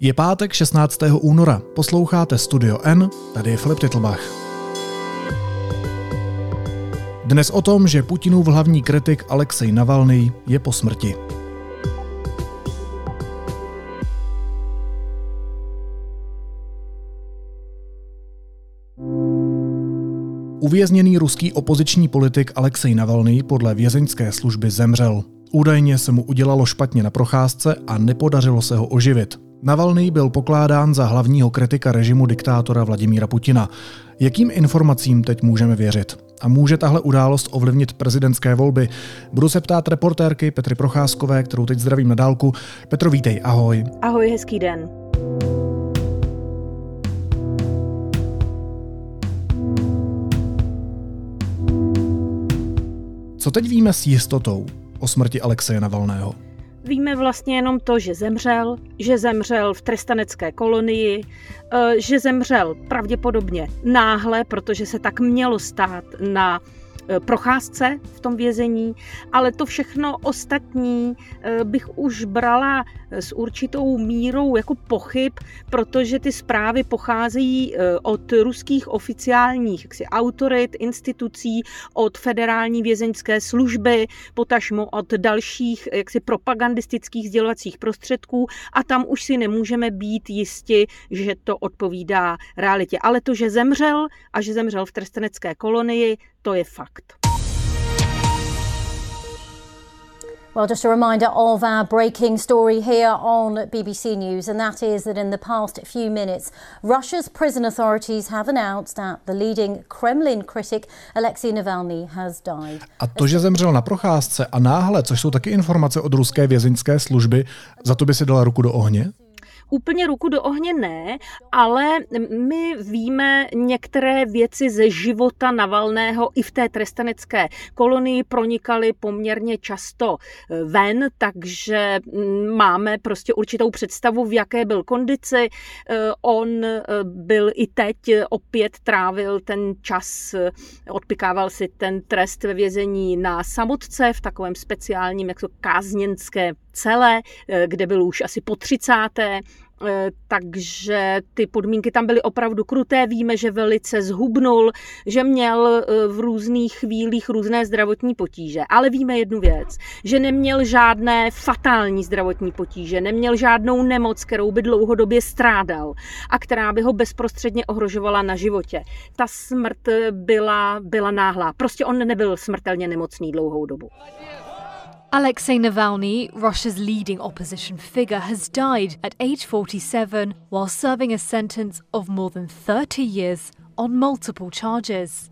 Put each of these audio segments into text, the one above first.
Je pátek 16. února, posloucháte Studio N, tady je Filip Titlbach. Dnes o tom, že Putinův hlavní kritik Alexej Navalny je po smrti. Uvězněný ruský opoziční politik Alexej Navalny podle vězeňské služby zemřel. Údajně se mu udělalo špatně na procházce a nepodařilo se ho oživit. Navalný byl pokládán za hlavního kritika režimu diktátora Vladimíra Putina. Jakým informacím teď můžeme věřit? A může tahle událost ovlivnit prezidentské volby? Budu se ptát reportérky Petry Procházkové, kterou teď zdravím na dálku. Petro, vítej, ahoj. Ahoj, hezký den. Co teď víme s jistotou o smrti Alexeje Navalného? Víme vlastně jenom to, že zemřel, že zemřel v trestanecké kolonii, eh, že zemřel pravděpodobně náhle, protože se tak mělo stát na procházce v tom vězení, ale to všechno ostatní eh, bych už brala eh, s určitou mírou jako pochyb, protože ty zprávy pocházejí od ruských oficiálních jaksi, autorit, institucí, od federální vězeňské služby, potažmo od dalších jaksi, propagandistických sdělovacích prostředků a tam už si nemůžeme být jisti, že to odpovídá realitě. Ale to, že zemřel a že zemřel v trstenecké kolonii, to je fakt. Well, just a reminder of our breaking story here on BBC News, and that is that in the past few minutes, Russia's prison authorities have announced that the leading Kremlin critic Alexei Navalny has died. A to, že zemřel na procházce a náhle, což jsou taky informace od ruské vězeňské služby, za to by si dala ruku do ohně? Úplně ruku do ohně ne, ale my víme některé věci ze života Navalného i v té trestanecké kolonii pronikaly poměrně často eh, ven, takže mm, máme prostě určitou představu, v jaké byl kondici. Eh, on eh, byl i teď opět trávil ten čas, odpikával si ten trest ve vězení na samotce v takovém speciálním jako kázněnské celé, kde byl už asi po třicáté takže ty podmínky tam byly opravdu kruté. Víme, že velice zhubnul, že měl eh, v různých chvílích různé zdravotní potíže. Ale víme jednu věc, že neměl žádné fatální zdravotní potíže, neměl žádnou nemoc, kterou by dlouhodobě strádal a která by ho bezprostředně ohrožovala na životě. Ta smrt byla, byla náhlá. Prostě on nebyl smrtelně nemocný dlouhou dobu. Alexei Navalny, Russia's leading opposition figure, has died at age 47 while serving a sentence of more than 30 years on multiple charges.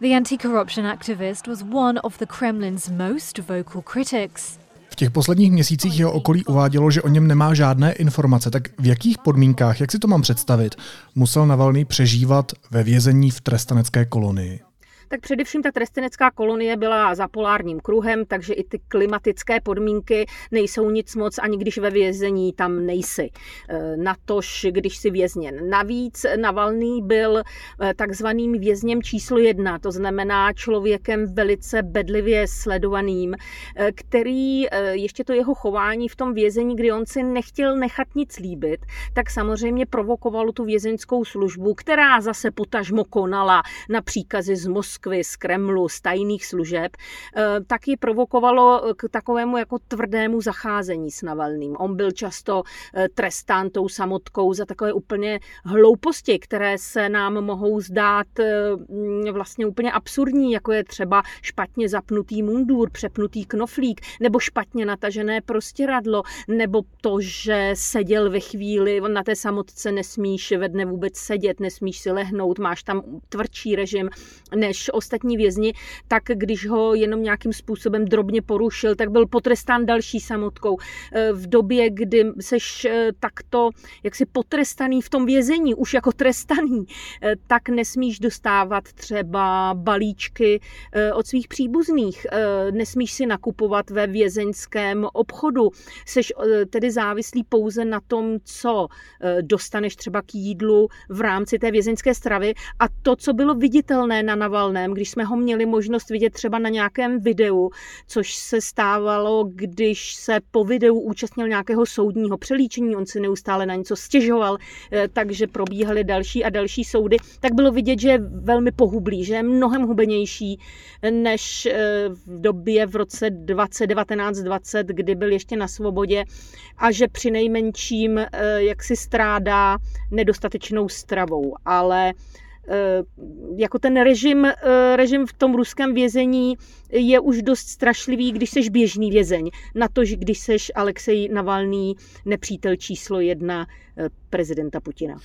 The anti corruption activist was one of the Kremlin's most vocal critics. V těch posledních měsících jeho okolí uvádělo, že o něm nemá žádné informace. Tak v jakých podmínkách, jak si to mám představit, musel Navalny přežívat ve vězení v trestanecké kolonii? Tak především ta trestenecká kolonie byla za polárním kruhem, takže i ty klimatické podmínky nejsou nic moc, ani když ve vězení tam nejsi. E, natož, když si vězněn. Navíc Navalný byl e, takzvaným vězněm číslo jedna, to znamená člověkem velice bedlivě sledovaným, e, který ještě to jeho chování v tom vězení, kdy on si nechtěl nechat nic líbit, tak samozřejmě provokovalo tu vězeňskou službu, která zase potažmo konala na příkazy z Moskvy Moskvy, z Kremlu, z tajných služeb, eh, taky provokovalo k takovému jako tvrdému zacházení s Navalným. On byl často eh, trestán tou samotkou za takové úplně hlouposti, které se nám mohou zdát eh, mm, vlastně úplně absurdní, jako je třeba špatně zapnutý mundur, přepnutý knoflík, nebo špatně natažené prostěradlo, nebo to, že seděl ve chvíli, na té samotce nesmíš ve dne vůbec sedět, nesmíš si lehnout, máš tam tvrdší režim než ostatní vězni, tak když ho jenom nějakým způsobem drobně porušil, tak byl potrestán další samotkou. E, v době, kdy seš e, takto jaksi potrestaný v tom vězení, už jako trestaný, e, tak nesmíš dostávat třeba balíčky od svých příbuzných, nesmíš si nakupovat ve vězeňském obchodu, seš tedy závislý pouze na tom, co dostaneš třeba k jídlu v rámci té vězeňské stravy. A to, co bylo viditelné na Naval Navalném, když jsme ho měli možnost vidět třeba na nějakém videu, což se stávalo, když se po videu účastnil nějakého soudního přelíčení, on si neustále na něco stěžoval, eh, takže probíhaly další a další soudy, tak bylo vidět, že je velmi pohublý, že je mnohem hubenější než eh, v době v roce 2019-20, kdy byl ještě na svobodě a že při nejmenším eh, jak si strádá nedostatečnou stravou. Ale Eh, jako ten režim, eh, režim v tom ruském vězení je už dost strašlivý, když seš běžný vězeň. Na to, že když seš Alexej Navalný, nepřítel číslo jedna eh, prezidenta Putina.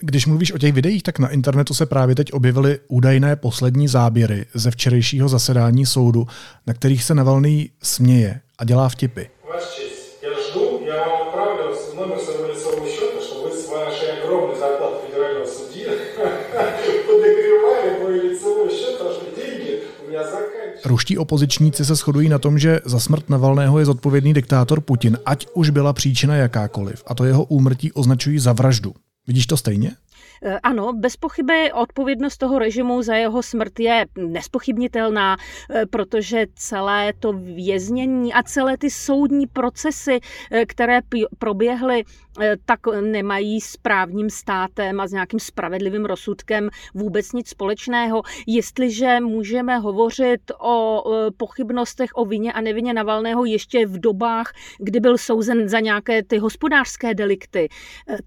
Když mluvíš o těch videích, tak na internetu se právě teď objevily údajné poslední záběry ze včerejšího zasedání soudu, na kterých se Navalný směje a dělá vtipy. Ruští opozičníci se shodují na tom, že za smrt Navalného je zodpovědný diktátor Putin, ať už byla příčina jakákoliv, a to jeho úmrtí označují za vraždu. Vidíš to stejně? Eh, ano, bez pochyby odpovědnost toho režimu za jeho smrt je nespochybnitelná, eh, protože celé to věznění a celé ty soudní procesy, eh, které proběhly, tak nemají s právním státem a s nějakým spravedlivým rozsudkem vůbec nic společného. Jestliže můžeme hovořit o pochybnostech o vině a nevině Navalného ještě v dobách, kdy byl souzen za nějaké ty hospodářské delikty,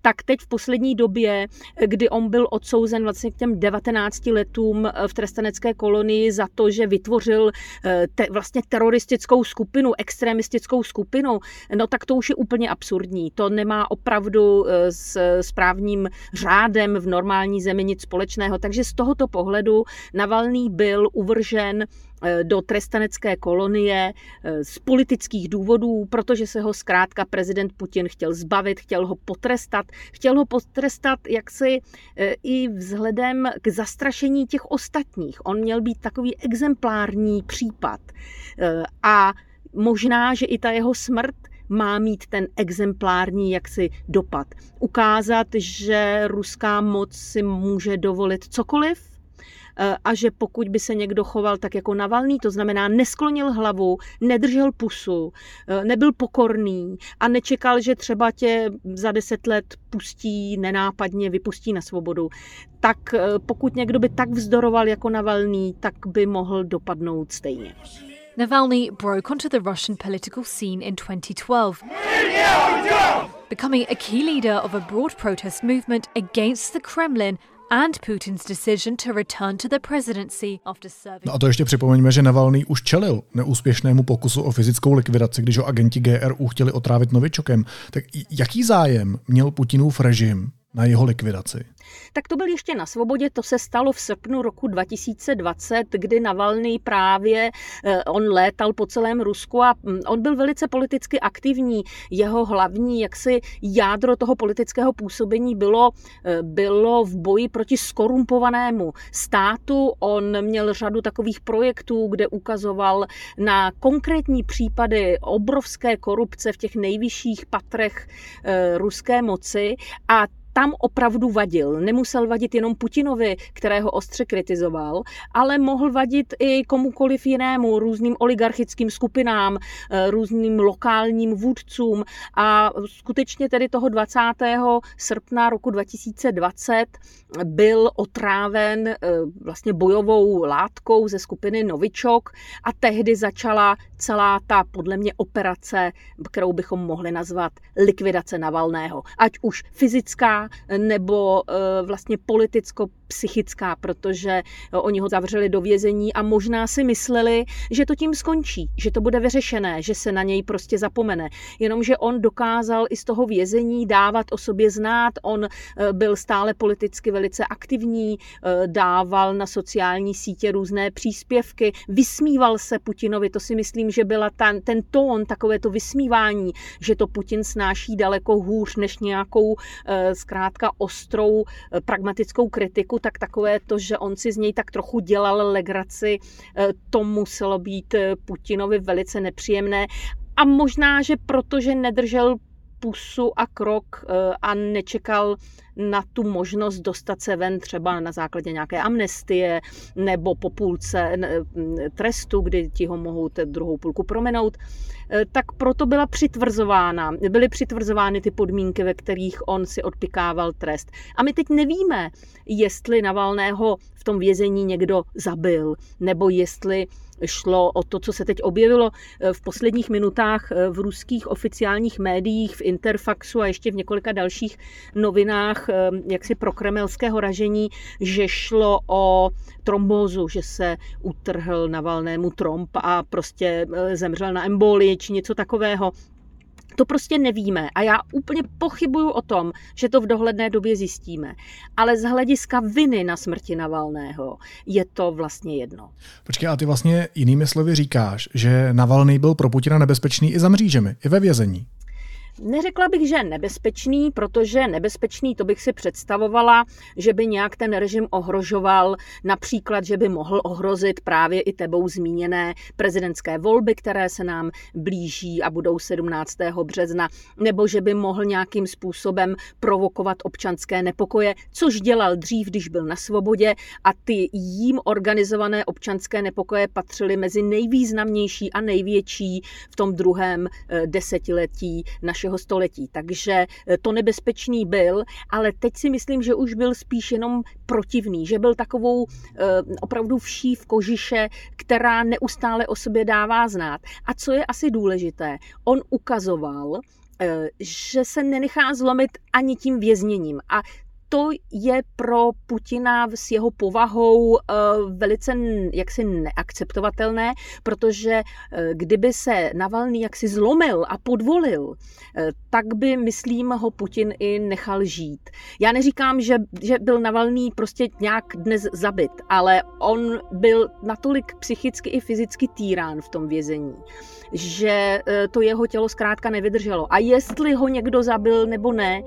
tak teď v poslední době, kdy kdy on byl odsouzen vlastně k těm 19 letům eh, v trestanecké kolonii za to, že vytvořil eh, te, vlastně teroristickou skupinu, extremistickou skupinu, no tak to už je úplně absurdní. To nemá opravdu eh, s správním řádem v normální zemi nic společného. Takže z tohoto pohledu Navalný byl uvržen do trestanecké kolonie eh, z politických důvodů, protože se ho zkrátka prezident Putin chtěl zbavit, chtěl ho potrestat. Chtěl ho potrestat jaksi eh, i vzhledem k zastrašení těch ostatních. On měl být takový exemplární případ. A možná, že i ta jeho smrt má mít ten exemplární jaksi dopad. Ukázat, že ruská moc si může dovolit cokoliv, Eh, a že pokud by se někdo choval tak jako Navalný, to znamená nesklonil hlavu, nedržel pusu, eh, nebyl pokorný a nečekal, že třeba tě za deset let pustí nenápadně, vypustí na svobodu, tak eh, pokud někdo by tak vzdoroval jako Navalný, tak by mohl dopadnout stejně. Navalny broke onto the Russian political scene in 2012, becoming a key leader of a broad protest movement against the Kremlin and Putin's decision to return to the presidency after serving. No a to ještě připomeňme, že Navalný už čelil neúspěšnému pokusu o fyzickou likvidaci, když ho agenti GRU chtěli otrávit novičokem. Tak jaký zájem měl Putinův režim na jeho likvidaci? tak to byl ještě na svobodě. To se stalo v srpnu roku 2020, kdy Navalny právě, eh, on létal po celém Rusku a hm, on byl velice politicky aktivní. Jeho hlavní jaksi jádro toho politického působení bylo, eh, bylo v boji proti skorumpovanému státu. On měl řadu takových projektů, kde ukazoval na konkrétní případy obrovské korupce v těch nejvyšších patrech eh, ruské moci a tam opravdu vadil. Nemusel vadit jenom Putinovi, kterého ostře kritizoval, ale mohl vadit i komukoliv jinému, různým oligarchickým skupinám, eh, různým lokálním vůdcům a skutečně tedy toho 20. srpna roku 2020 byl otráven eh, vlastně bojovou látkou ze skupiny Novičok a tehdy začala celá ta podle mě operace, kterou bychom mohli nazvat likvidace Navalného. Ať už fyzická, nebo eh, vlastně politicko-psychická, protože eh, oni ho zavřeli do vězení a možná si mysleli, že to tím skončí, že to bude vyřešené, že se na něj prostě zapomene. Jenomže on dokázal i z toho vězení dávat o sobě znát, on eh, byl stále politicky velice aktivní, dával na sociální sítě různé příspěvky, vysmíval se Putinovi, to si myslím, že byla ten, ten tón, takové to vysmívání, že to Putin snáší daleko hůř než nějakou zkrátka ostrou eh, pragmatickou kritiku, tak takové to, že on si z něj tak trochu dělal legraci, eh, to muselo být eh, Putinovi velice nepříjemné. A možná, že protože nedržel pusu a krok a nečekal na tu možnost dostat se ven třeba na základě nějaké amnestie nebo po půlce trestu, kdy ti ho mohou druhou půlku promenout, e, tak proto byla přitvrzována, byly přitvrzovány ty podmínky, ve kterých on si odpikával trest. A my teď nevíme, jestli Navalného v tom vězení někdo zabil, nebo jestli šlo o to, co se teď objevilo eh, v posledních minutách eh, v ruských oficiálních médiích, v Interfaxu a ještě v několika dalších novinách eh, jaksi pro kremelského ražení, že šlo o trombózu, že se utrhl na valnému tromb a prostě zemřel na embolii či něco takového. To prostě nevíme a já úplně pochybuju o tom, že to v dohledné době zjistíme. Ale z hlediska viny na smrti Navalného je to vlastně jedno. Počkej, a ty vlastně jinými slovy říkáš, že Navalný byl pro Putina nebezpečný i za mřížemi, i ve vězení. Neřekla bych, že nebezpečný, protože nebezpečný to bych si představovala, že by nějak ten režim ohrožoval, například, že by mohl ohrozit právě i tebou zmíněné prezidentské volby, které se nám blíží a budou 17. března, nebo že by mohl nějakým způsobem provokovat občanské nepokoje, což dělal dřív, když byl na svobodě a ty jím organizované občanské nepokoje patřily mezi nejvýznamnější a největší v tom druhém eh, desetiletí našeho století. Takže eh, to nebezpečný byl, ale teď si myslím, že už byl spíš jenom protivný, že byl takovou eh, opravdu vší v kožiše, která neustále o sobě dává znát. A co je asi důležité, on ukazoval, eh, že se nenechá zlomit ani tím vězněním. A to je pro Putina s jeho povahou eh, velice jaksi neakceptovatelné, protože eh, kdyby se Navalný jaksi zlomil a podvolil, eh, tak by, myslím, ho Putin i nechal žít. Já neříkám, že, že byl Navalný prostě nějak dnes zabit, ale on byl natolik psychicky i fyzicky týrán v tom vězení, že to jeho tělo zkrátka nevydrželo. A jestli ho někdo zabil nebo ne,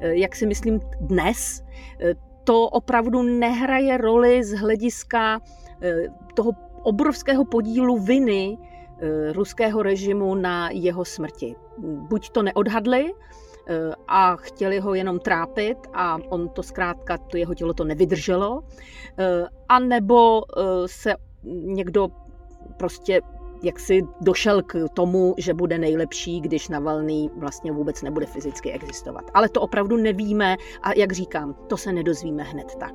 jak si myslím dnes, to opravdu nehraje roli z hlediska eh, toho obrovského podílu viny eh, ruského režimu na jeho smrti. Buď to neodhadli, eh, a chtěli ho jenom trápit a on to zkrátka, to jeho tělo to nevydrželo, a nebo se někdo prostě jak si došel k tomu, že bude nejlepší, když Navalný vlastně vůbec nebude fyzicky existovat. Ale to opravdu nevíme a jak říkám, to se nedozvíme hned tak.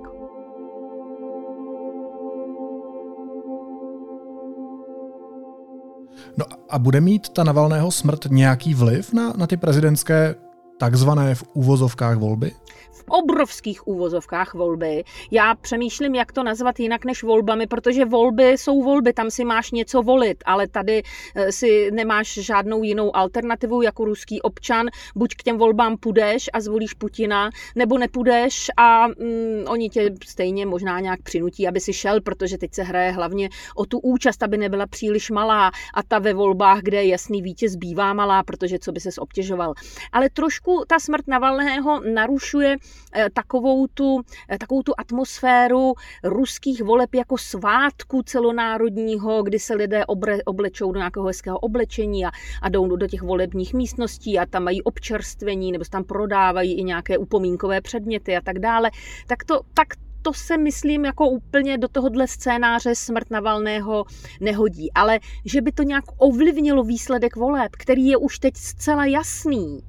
No a bude mít ta Navalného smrt nějaký vliv na, na ty prezidentské takzvané v úvozovkách volby? v obrovských úvozovkách volby. Já přemýšlím, jak to nazvat jinak než volbami, protože volby jsou volby, tam si máš něco volit, ale tady eh, si nemáš žádnou jinou alternativu jako ruský občan. Buď k těm volbám půjdeš a zvolíš Putina, nebo nepůjdeš a mm, oni tě stejně možná nějak přinutí, aby si šel, protože teď se hraje hlavně o tu účast, aby nebyla příliš malá a ta ve volbách, kde jasný vítěz bývá malá, protože co by se obtěžoval. Ale trošku ta smrt Navalného narušuje Eh, takovou tu, eh, takovou tu atmosféru ruských voleb jako svátku celonárodního, kdy se lidé obre, oblečou do nějakého hezkého oblečení a, a jdou do těch volebních místností a tam mají občerstvení nebo tam prodávají i nějaké upomínkové předměty a tak dále. Tak to, tak to se myslím jako úplně do tohohle scénáře smrt Navalného nehodí. Ale že by to nějak ovlivnilo výsledek voleb, který je už teď zcela jasný,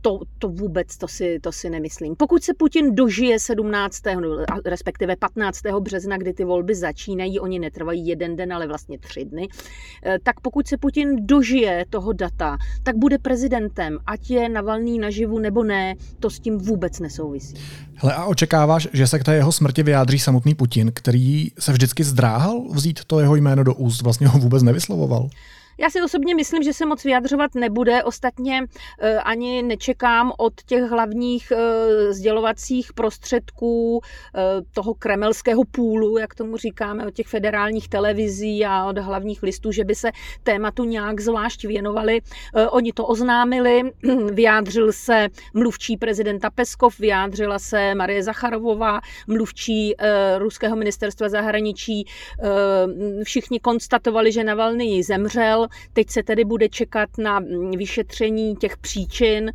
to, to vůbec, to si, to si nemyslím. Pokud se Putin dožije 17. respektive 15. března, kdy ty volby začínají, oni netrvají jeden den, ale vlastně tři dny, eh, tak pokud se Putin dožije toho data, tak bude prezidentem, ať je Navalný naživu nebo ne, to s tím vůbec nesouvisí. Hele, a očekáváš, že se k té jeho smrti vyjádří samotný Putin, který se vždycky zdráhal vzít to jeho jméno do úst, vlastně ho vůbec nevyslovoval? Já si osobně myslím, že se moc vyjadřovat nebude. Ostatně eh, ani nečekám od těch hlavních eh, sdělovacích prostředků eh, toho kremelského půlu, jak tomu říkáme, od těch federálních televizí a od hlavních listů, že by se tématu nějak zvlášť věnovali. Oni to oznámili, vyjádřil se mluvčí prezidenta Peskov, vyjádřila se Marie Zacharovová, mluvčí ruského ministerstva zahraničí. Všichni konstatovali, že Navalny zemřel. Teď se tedy bude čekat na mm, vyšetření těch příčin,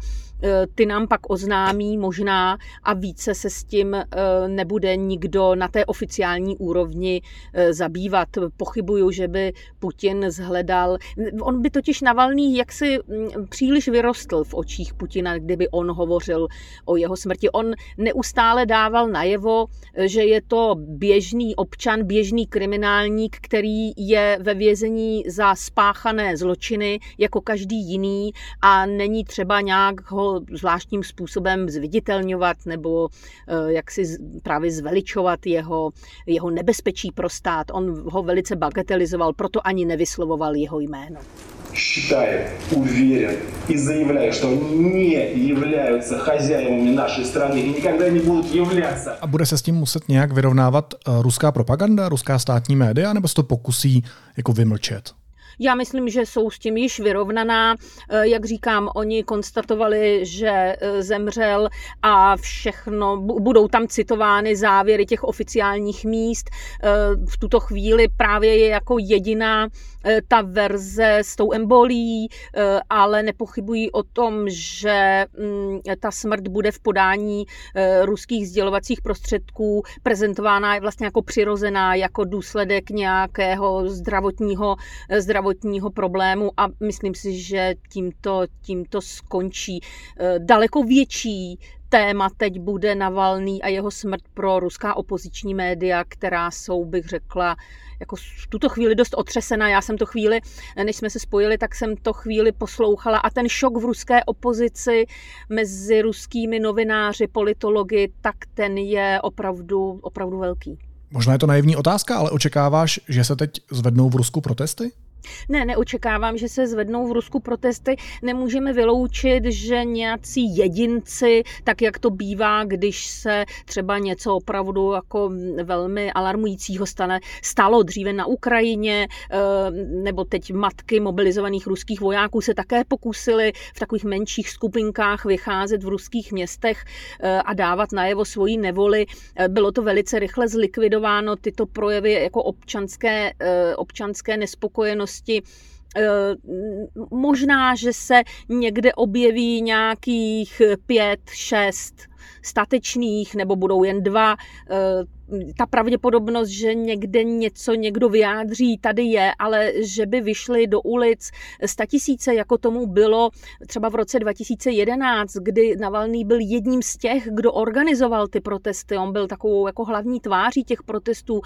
ty nám pak oznámí možná a více se s tím eh, nebude nikdo na té oficiální úrovni eh, zabývat. Pochybuju, že by Putin zhledal. On by totiž Navalný jaksi mm, příliš vyrostl v očích Putina, kdyby on hovořil o jeho smrti. On neustále dával najevo, že je to běžný občan, běžný kriminálník, který je ve vězení za spáchané zločiny jako každý jiný a není třeba nějak ho zvláštním způsobem zviditelňovat nebo eh, jak si právě zveličovat jeho, jeho nebezpečí pro stát. On ho velice bagatelizoval, proto ani nevyslovoval jeho jméno. считает, уверен и заявляет, что они не являются хозяевами нашей страны и никогда не будут являться. A bude se s tím muset nějak vyrovnávat eh, ruská propaganda, ruská státní média, nebo se to pokusí jako vymlčet? Já myslím, že jsou s tím již vyrovnaná. Eh, jak říkám, oni konstatovali, že eh, zemřel a všechno, budou tam citovány závěry těch oficiálních míst. Eh, v tuto chvíli právě je jako jediná ta verze s tou embolí, ale nepochybují o tom, že mm, ta smrt bude v podání ruských sdělovacích prostředků prezentována vlastně jako přirozená, jako důsledek nějakého zdravotního, zdravotního zdravotního problému a myslím si, že tímto, tímto skončí. Eh, daleko větší téma teď bude Navalný a jeho smrt pro ruská opoziční média, která jsou, bych řekla, jako v tuto chvíli dost otřesena. Já jsem to chvíli, než jsme se spojili, tak jsem to chvíli poslouchala a ten šok v ruské opozici mezi ruskými novináři, politologi, tak ten je opravdu, opravdu velký. Možná je to naivní otázka, ale očekáváš, že se teď zvednou v Rusku protesty? Ne, neočekávám, že se zvednou v Rusku protesty. Nemůžeme vyloučit, že nějací jedinci, tak jak to bývá, když se třeba něco opravdu jako velmi alarmujícího stane, stalo dříve na Ukrajině, eh, nebo teď matky mobilizovaných ruských vojáků se také pokusily v takových menších skupinkách vycházet v ruských městech eh, a dávat najevo svoji nevoli. Eh, bylo to velice rychle zlikvidováno, tyto projevy jako občanské, občanské nespokojenosti společnosti eh, možná, že se někde objeví nějakých pět, šest statečných, nebo budou jen dva eh, ta pravděpodobnost, že někde něco někdo vyjádří, tady je, ale že by vyšly do ulic statisíce, jako tomu bylo třeba v roce 2011, kdy Navalný byl jedním z těch, kdo organizoval ty protesty. On byl takovou jako hlavní tváří těch protestů,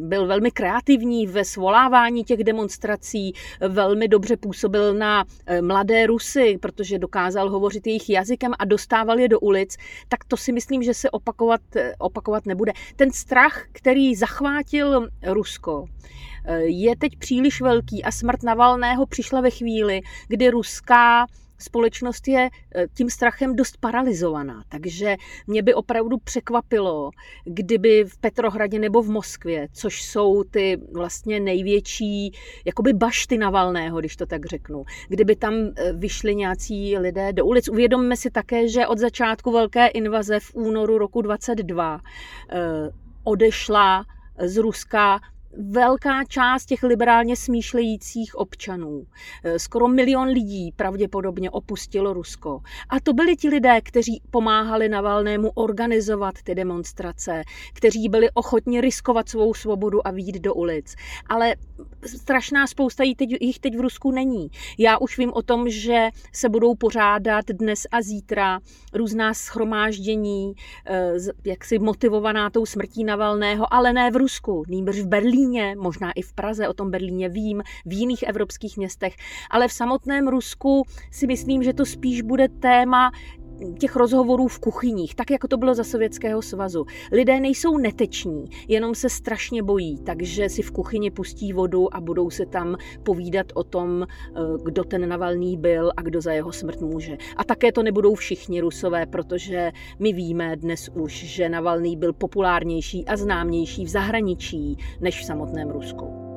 byl velmi kreativní ve svolávání těch demonstrací, velmi dobře působil na eh, mladé Rusy, protože dokázal hovořit jejich jazykem a dostával je do ulic, tak to si myslím, že se opakovat, eh, opakovat nebude ten strach, který zachvátil Rusko, eh, je teď příliš velký a smrt Navalného přišla ve chvíli, kdy ruská společnost je eh, tím strachem dost paralizovaná. Takže mě by opravdu překvapilo, kdyby v Petrohradě nebo v Moskvě, což jsou ty vlastně největší jakoby bašty Navalného, když to tak řeknu, kdyby tam eh, vyšli nějací lidé do ulic. Uvědomme si také, že od začátku velké invaze v únoru roku 22 eh, odešla z Ruska velká část těch liberálně smýšlejících občanů, eh, skoro milion lidí pravděpodobně opustilo Rusko. A to byli ti lidé, kteří pomáhali Navalnému organizovat ty demonstrace, kteří byli ochotni riskovat svou svobodu a výjít do ulic. Ale strašná spousta jich teď, jich teď v Rusku není. Já už vím o tom, že se budou pořádat dnes a zítra různá schromáždění, eh, jaksi motivovaná tou smrtí Navalného, ale ne v Rusku, nýbrž v Berlíně Berlíně, možná i v Praze, o tom Berlíně vím, v jiných evropských městech, ale v samotném Rusku si myslím, že to spíš bude téma těch rozhovorů v kuchyních, tak jako to bylo za Sovětského svazu. Lidé nejsou neteční, jenom se strašně bojí, takže si v kuchyni pustí vodu a budou se tam povídat o tom, eh, kdo ten Navalný byl a kdo za jeho smrt může. A také to nebudou všichni rusové, protože my víme dnes už, že Navalný byl populárnější a známější v zahraničí než v samotném Rusku.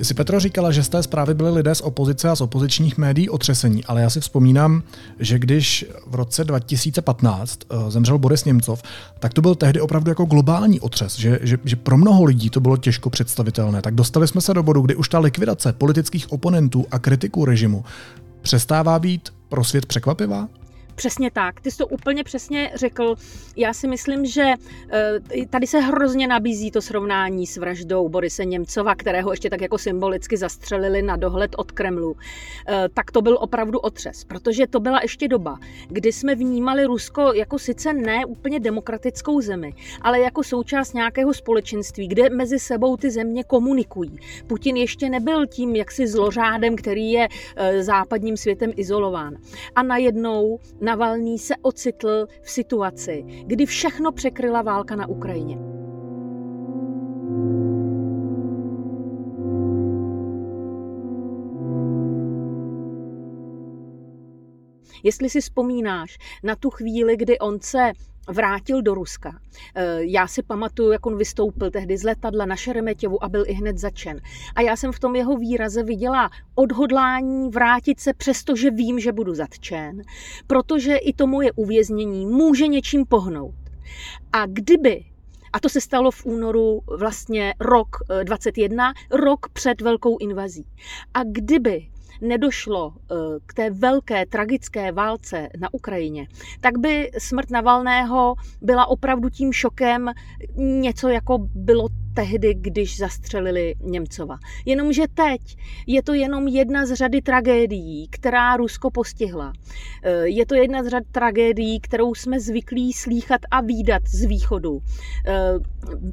Ty si Petro říkala, že z té zprávy byli lidé z opozice a z opozičních médií otřesení, ale já si vzpomínám, že když v roce 2015 eh, zemřel Boris Němcov, tak to byl tehdy opravdu jako globální otřes, že, že, že pro mnoho lidí to bylo těžko představitelné. Tak dostali jsme se do bodu, kdy už ta likvidace politických oponentů a kritiků režimu přestává být pro svět překvapivá? Přesně tak, ty jsi to úplně přesně řekl. Já si myslím, že eh, tady se hrozně nabízí to srovnání s vraždou Borise Němcova, kterého ještě tak jako symbolicky zastřelili na dohled od Kremlu. Eh, tak to byl opravdu otřes, protože to byla ještě doba, kdy jsme vnímali Rusko jako sice ne úplně demokratickou zemi, ale jako součást nějakého společenství, kde mezi sebou ty země komunikují. Putin ještě nebyl tím jaksi zlořádem, který je eh, západním světem izolován. A najednou Navalný se ocitl v situaci, kdy všechno překryla válka na Ukrajině. Jestli si vzpomínáš na tu chvíli, kdy on se vrátil do Ruska. Eh, já si pamatuju, jak on vystoupil tehdy z letadla na Šeremetěvu a byl i hned začen. A já jsem v tom jeho výraze viděla odhodlání vrátit se, přestože vím, že budu zatčen, protože i to moje uvěznění může něčím pohnout. A kdyby a to se stalo v únoru vlastně rok 21, eh, rok před velkou invazí. A kdyby nedošlo eh, k té velké tragické válce na Ukrajině, tak by smrt Navalného byla opravdu tím šokem něco jako bylo tehdy, když zastřelili Němcova. Jenomže teď je to jenom jedna z řady tragédií, která Rusko postihla. Eh, je to jedna z řad tragédií, kterou jsme zvyklí slýchat a výdat z východu. Eh,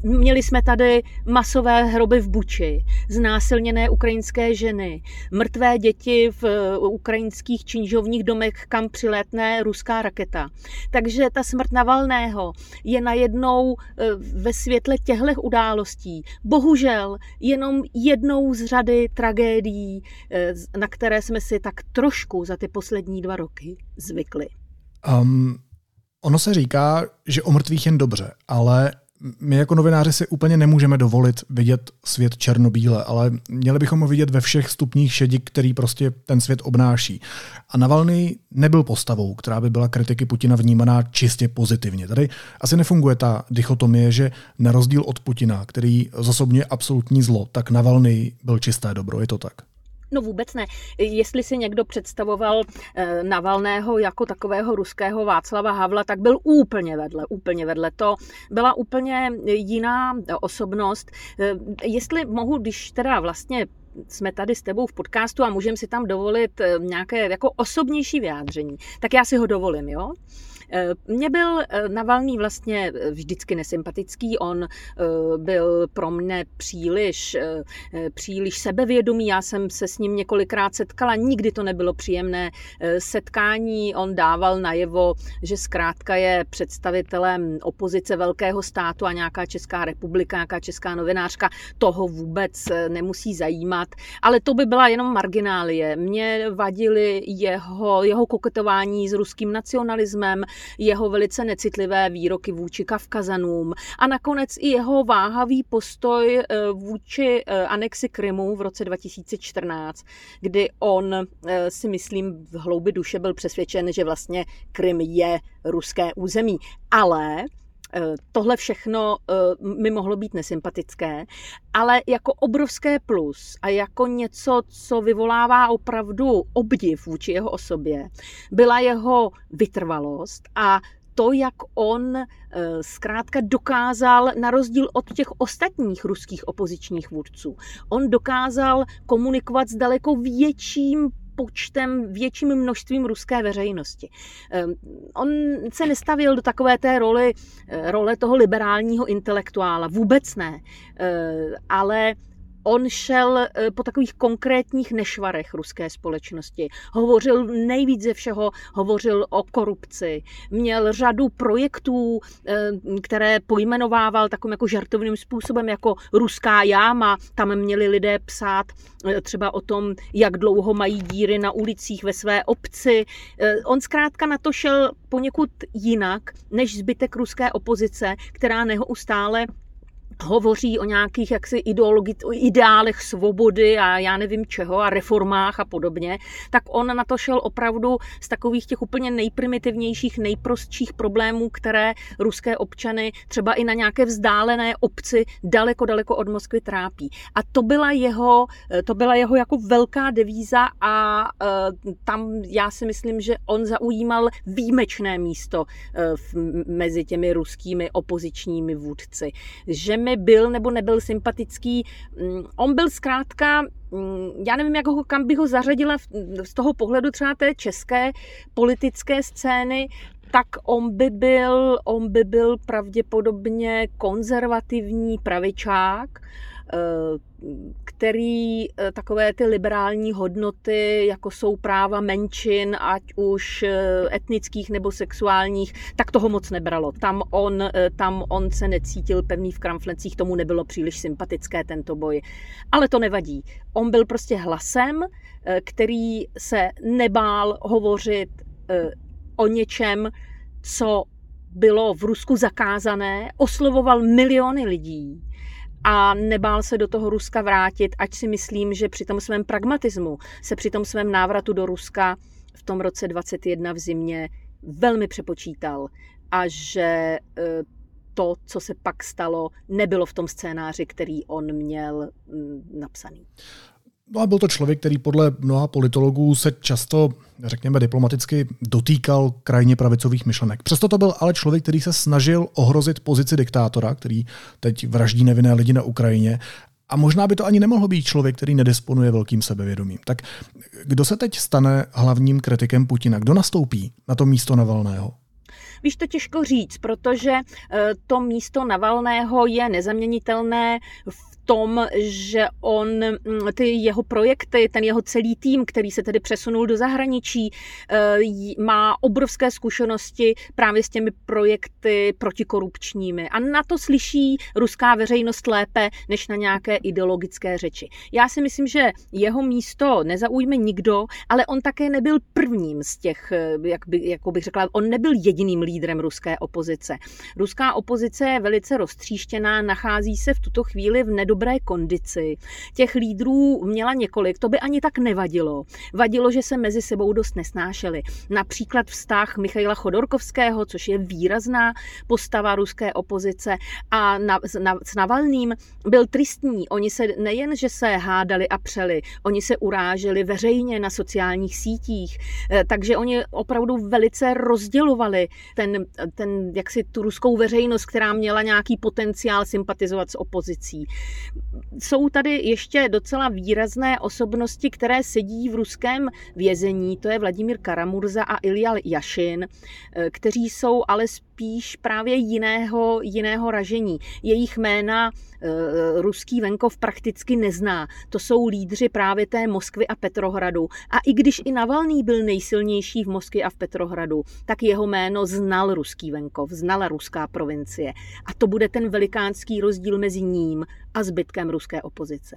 měli jsme tady masové hroby v Buči, znásilněné ukrajinské ženy, mrtvé děti v eh, ukrajinských činžovních domech, kam přilétne ruská raketa. Takže ta smrt Navalného je najednou ve světle těchto událostí událostí. Bohužel jenom jednou z řady tragédií, eh, na které jsme si tak trošku za ty poslední dva roky zvykli. Um, ono se říká, že o mrtvých jen dobře, ale my jako novináři si úplně nemůžeme dovolit vidět svět černobíle, ale měli bychom ho vidět ve všech stupních šedi, který prostě ten svět obnáší. A Navalny nebyl postavou, která by byla kritiky Putina vnímaná čistě pozitivně. Tady asi nefunguje ta dichotomie, že na rozdíl od Putina, který zosobňuje absolutní zlo, tak Navalny byl čisté dobro. Je to tak? No vůbec ne. Jestli si někdo představoval eh, Navalného jako takového ruského Václava Havla, tak byl úplně vedle, úplně vedle. To byla úplně jiná osobnost. Eh, jestli mohu, když teda vlastně jsme tady s tebou v podcastu a můžeme si tam dovolit eh, nějaké jako osobnější vyjádření, tak já si ho dovolím, jo? Eh, mně byl eh, Navalný vlastně eh, vždycky nesympatický, on byl pro mne příliš, příliš sebevědomý, já jsem se s ním několikrát setkala, nikdy to nebylo příjemné setkání, on dával najevo, že zkrátka je představitelem opozice velkého státu a nějaká Česká republika, nějaká česká novinářka, toho vůbec nemusí zajímat, ale to by byla jenom marginálie. Mě vadily jeho, jeho koketování s ruským nacionalismem, jeho velice necitlivé výroky vůči Kavkazanům a nakonec i jeho váhavý postoj eh, vůči eh, anexi Krymu v roce 2014, kdy on eh, si myslím v hloubi duše byl přesvědčen, že vlastně Krym je ruské území. Ale Tohle všechno mi mohlo být nesympatické, ale jako obrovské plus a jako něco, co vyvolává opravdu obdiv vůči jeho osobě, byla jeho vytrvalost a to, jak on eh, zkrátka dokázal, na rozdíl od těch ostatních ruských opozičních vůdců, on dokázal komunikovat s daleko větším počtem, větším množstvím ruské veřejnosti. Ehm, on se nestavil do takové té roli, eh, role toho liberálního intelektuála, vůbec ne, eh, ale on šel eh, po takových konkrétních nešvarech ruské společnosti. Hovořil nejvíc ze všeho, hovořil o korupci. Měl řadu projektů, eh, které pojmenovával takovým jako žartovným způsobem, jako ruská jáma. Tam měli lidé psát eh, třeba o tom, jak dlouho mají díry na ulicích ve své obci. On zkrátka na to šel poněkud jinak než zbytek ruské opozice, která neustále hovoří o nějakých jaksi ideálech svobody a já nevím čeho a reformách a podobně, tak on na to šel opravdu z takových těch úplně nejprimitivnějších, nejprostších problémů, které ruské občany třeba i na nějaké vzdálené obci daleko, daleko od Moskvy trápí. A to byla jeho, to byla jeho jako velká devíza a uh, tam já si myslím, že on zaujímal výjimečné místo uh, mezi těmi ruskými opozičními vůdci. Že mi byl nebo nebyl sympatický. Mm, on byl zkrátka mm, já nevím, jak ho, kam bych ho zařadila z toho pohledu třeba té české politické scény, tak on by byl, on by byl pravděpodobně konzervativní pravičák, Eh, který eh, takové ty liberální hodnoty, jako jsou práva menšin, ať už eh, etnických nebo sexuálních, tak toho moc nebralo. Tam on, tam on se necítil pevný v kramflecích, tomu nebylo příliš sympatické tento boj. Ale to nevadí. On byl prostě hlasem, který se nebál hovořit o něčem, co bylo v Rusku zakázané, oslovoval miliony lidí a nebál se do toho Ruska vrátit, ať si myslím, že při tom svém pragmatismu se při tom svém návratu do Ruska v tom roce 21 v zimě velmi přepočítal a že e, to, co se pak stalo, nebylo v tom scénáři, který on měl napsaný. No a byl to člověk, který podle mnoha politologů se často, řekněme diplomaticky, dotýkal krajně pravicových myšlenek. Přesto to byl ale člověk, který se snažil ohrozit pozici diktátora, který teď vraždí nevinné lidi na Ukrajině. A možná by to ani nemohl být člověk, který nedisponuje velkým sebevědomím. Tak kdo se teď stane hlavním kritikem Putina? Kdo nastoupí na to místo Navalného? Víš, to těžko říct, protože eh, to místo Navalného je nezaměnitelné v tom, že on mm, ty jeho projekty, ten jeho celý tým, který se tedy přesunul do zahraničí, eh, má obrovské zkušenosti právě s těmi projekty protikorupčními. A na to slyší ruská veřejnost lépe, než na nějaké ideologické řeči. Já si myslím, že jeho místo nezaujme nikdo, ale on také nebyl prvním z těch, eh, jak, by, jak bych řekla, on nebyl jediným lídrem ruské opozice. Ruská opozice je velice roztříštěná, nachází se v tuto chvíli v nedobré dobré kondici. Těch lídrů měla několik, to by ani tak nevadilo. Vadilo, že se mezi sebou dost nesnášeli. Například vztah Michaila Chodorkovského, což je výrazná postava ruské opozice, a na, na, s Navalným byl tristní. Oni se nejen, že se hádali a přeli, oni se uráželi veřejně na sociálních sítích, eh, takže oni opravdu velice rozdělovali ten, ten jaksi tu ruskou veřejnost, která měla nějaký potenciál sympatizovat s opozicí jsou tady ještě docela výrazné osobnosti, které sedí v ruském vězení, to je Vladimír Karamurza a Ilja Jašin, eh, kteří jsou ale spíš právě jiného, jiného ražení. Jejich jména e, ruský venkov prakticky nezná. To jsou lídři právě té Moskvy a Petrohradu. A i když i Navalný byl nejsilnější v Moskvě a v Petrohradu, tak jeho jméno znal ruský venkov, znala ruská provincie. A to bude ten velikánský rozdíl mezi ním a zbytkem ruské opozice.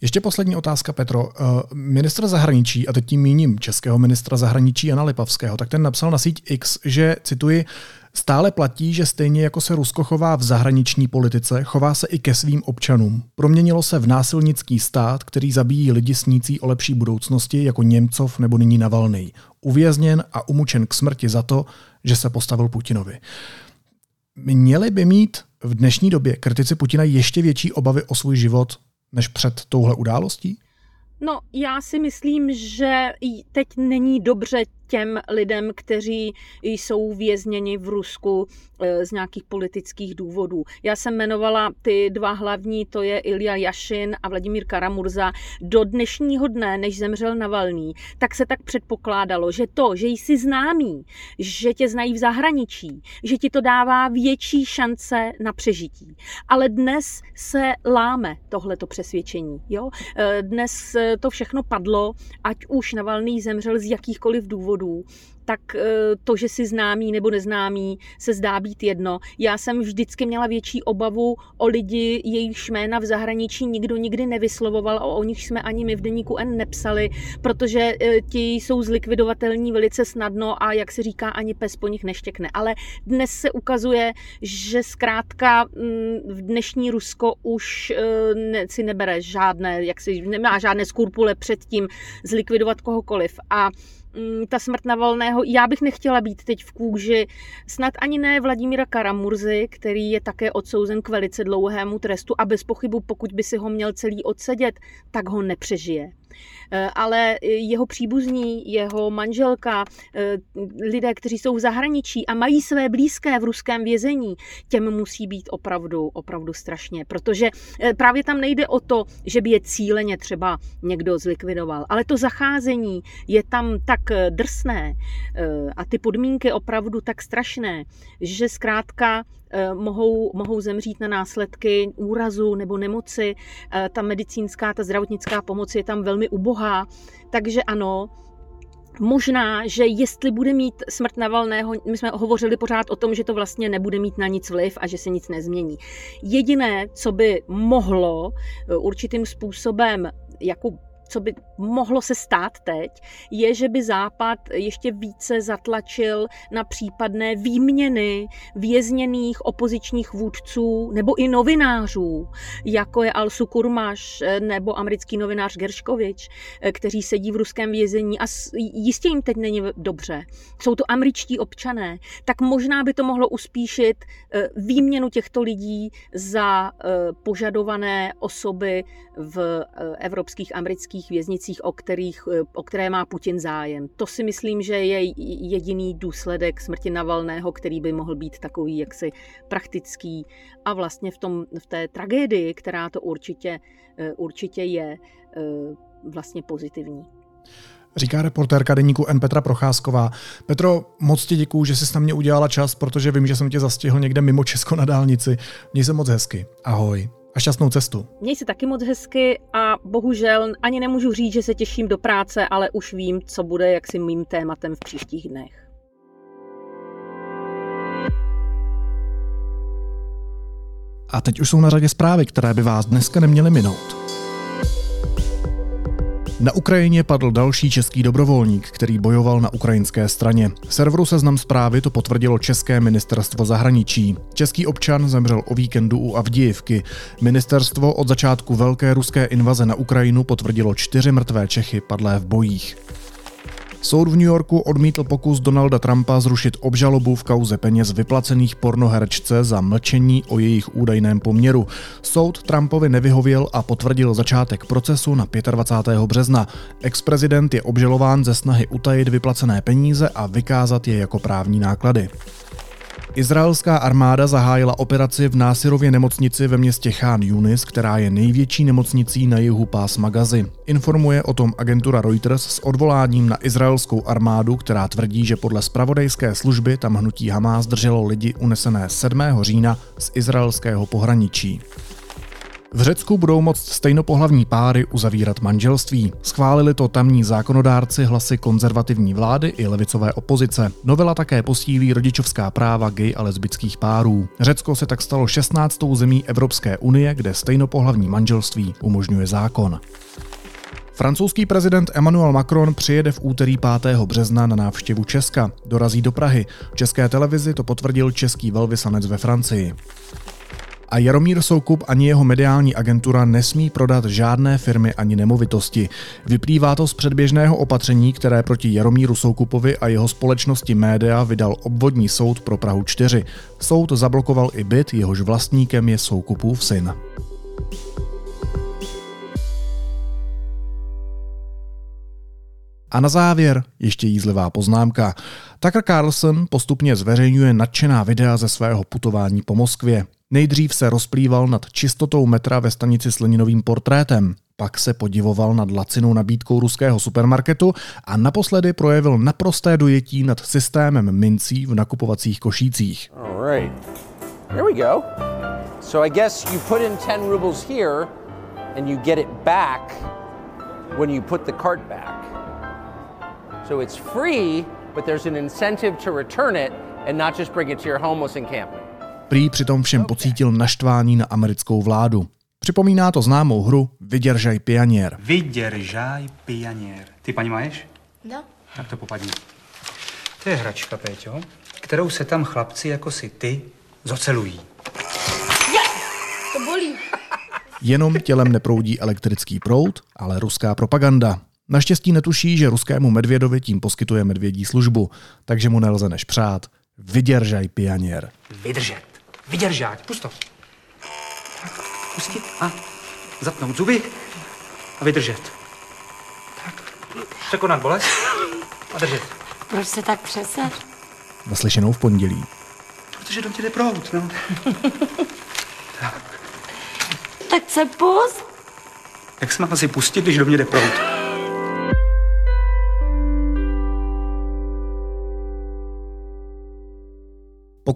Ještě poslední otázka, Petro. Eh, ministr zahraničí, a teď tím míním českého ministra zahraničí Jana Lipavského, tak ten napsal na síť X, že, cituji, Stále platí, že stejně jako se Rusko chová v zahraniční politice, chová se i ke svým občanům. Proměnilo se v násilnický stát, který zabíjí lidi snící o lepší budoucnosti, jako Němcov nebo nyní Navalny. Uvězněn a umučen k smrti za to, že se postavil Putinovi. Měli by mít v dnešní době kritici Putina ještě větší obavy o svůj život než před touhle událostí? No, já si myslím, že teď není dobře těm lidem, kteří jsou vězněni v Rusku eh, z nějakých politických důvodů. Já jsem jmenovala ty dva hlavní, to je Ilja Jašin a Vladimír Karamurza. Do dnešního dne, než zemřel Navalný, tak se tak předpokládalo, že to, že jsi známý, že tě znají v zahraničí, že ti to dává větší šance na přežití. Ale dnes se láme tohleto přesvědčení. Jo? Eh, dnes to všechno padlo, ať už Navalný zemřel z jakýchkoliv důvodů důvodů, tak to, že si známý nebo neznámý, se zdá být jedno. Já jsem vždycky měla větší obavu o lidi, jejich jména v zahraničí nikdo nikdy nevyslovoval a o nich jsme ani my v deníku N nepsali, protože ti jsou zlikvidovatelní velice snadno a jak se říká, ani pes po nich neštěkne. Ale dnes se ukazuje, že zkrátka mm, v dnešní Rusko už ne, si nebere žádné, jak si nemá žádné skurpule před tím zlikvidovat kohokoliv. A ta smrt Navalného, já bych nechtěla být teď v kůži snad ani ne Vladimíra Karamurzy, který je také odsouzen k velice dlouhému trestu a bez pochybu, pokud by si ho měl celý odsedět, tak ho nepřežije. Eh, ale jeho příbuzní, jeho manželka, eh, lidé, kteří jsou v zahraničí a mají své blízké v ruském vězení, těm musí být opravdu, opravdu strašně, protože eh, právě tam nejde o to, že by je cíleně třeba někdo zlikvidoval, ale to zacházení je tam tak drsné a ty podmínky opravdu tak strašné, že zkrátka mohou, mohou zemřít na následky úrazu nebo nemoci. Eh, ta medicínská, ta zdravotnická pomoc je tam velmi ubohá. Takže ano, Možná, že jestli bude mít smrt Navalného, my jsme hovořili pořád o tom, že to vlastně nebude mít na nic vliv a že se nic nezmění. Jediné, co by mohlo eh, určitým způsobem jako co by mohlo se stát teď, je, že by Západ ještě více zatlačil na případné výměny vězněných opozičních vůdců nebo i novinářů, jako je Alsu Kurmaš eh, nebo americký novinář Gerškovič, eh, kteří sedí v ruském vězení a jistě jim teď není dobře. Jsou to američtí občané. Tak možná by to mohlo uspíšit eh, výměnu těchto lidí za požadované osoby v evropských amerických politických věznicích, o, kterých, o které má Putin zájem. To si myslím, že je jediný důsledek smrti Navalného, který by mohl být takový jaksi praktický a vlastně v, tom, v té tragédii, která to určitě, eh, určitě je, eh, vlastně pozitivní. Říká reportérka deníku N. Petra Procházková. Petro, moc ti děkuju, že jsi na mě udělala čas, protože vím, že jsem tě zastihl někde mimo Česko na dálnici. Měj se moc hezky. Ahoj a šťastnou cestu. Měj se taky moc hezky a bohužel ani nemůžu říct, že se těším do práce, ale už vím, co bude jaksi mým tématem v příštích dnech. A teď už jsou na řadě zprávy, které by vás dneska neměly minout. Na Ukrajině padl další český dobrovolník, který bojoval na ukrajinské straně. Serveru Seznam zprávy to potvrdilo České ministerstvo zahraničí. Český občan zemřel o víkendu u Avdijivky. Ministerstvo od začátku velké ruské invaze na Ukrajinu potvrdilo čtyři mrtvé Čechy padlé v bojích. Soud v New Yorku odmítl pokus Donalda Trumpa zrušit obžalobu v kauze peněz vyplacených pornoherčce za mlčení o jejich údajném poměru. Soud Trumpovi nevyhověl a potvrdil začátek procesu na 25. března. Ex-prezident je obžalován ze snahy utajit vyplacené peníze a vykázat je jako právní náklady. Izraelská armáda zahájila operaci v Násirově nemocnici ve městě Khan Yunis, která je největší nemocnicí na jihu pás Magazy. Informuje o tom agentura Reuters s odvoláním na izraelskou armádu, která tvrdí, že podle spravodajské služby tam hnutí Hamas drželo lidi unesené 7. října z izraelského pohraničí. V Řecku budou moct stejnopohlavní páry uzavírat manželství. Schválili to tamní zákonodárci hlasy konzervativní vlády i levicové opozice. Novela také posílí rodičovská práva gay a lesbických párů. Řecko se tak stalo 16. zemí Evropské unie, kde stejnopohlavní manželství umožňuje zákon. Francouzský prezident Emmanuel Macron přijede v úterý 5. března na návštěvu Česka. Dorazí do Prahy. České televizi to potvrdil český velvyslanec ve Francii a Jaromír Soukup ani jeho mediální agentura nesmí prodat žádné firmy ani nemovitosti. Vyplývá to z předběžného opatření, které proti Jaromíru Soukupovi a jeho společnosti Média vydal obvodní soud pro Prahu 4. Soud zablokoval i byt, jehož vlastníkem je Soukupův syn. A na závěr ještě jízlivá poznámka. Tucker Carlson postupně zveřejňuje nadšená videa ze svého putování po Moskvě. Nejdřív se rozplýval nad čistotou metra ve stanici s Leninovým portrétem, pak se podivoval nad lacinou nabídkou ruského supermarketu a naposledy projevil naprosté dojetí nad systémem mincí v nakupovacích košících. Here we go. So I guess you put in 10 rubles. So it's free but there's an incentive to return it and not just bring it to your homeless encampment. Prý přitom všem pocítil naštvání na americkou vládu. Připomíná to známou hru Vyděržaj pianier. Vyděržaj pianier. Ty paní máš? No. Tak to popadni. To je hračka, Péťo, kterou se tam chlapci jako si ty zocelují. To bolí. Jenom tělem neproudí elektrický proud, ale ruská propaganda. Naštěstí netuší, že ruskému medvědovi tím poskytuje medvědí službu, takže mu nelze než přát. Vyděržaj pianier. Vydržet. Vydržať. Pust to. Tak, pustit a zapnout zuby a vydržet. Tak. Překonat bolest a držet. Proč se tak přeser? Naslyšenou v pondělí. Protože do tě jde prout, no. Tak se pust. Jak se mám asi pustit, když do mě jde prout?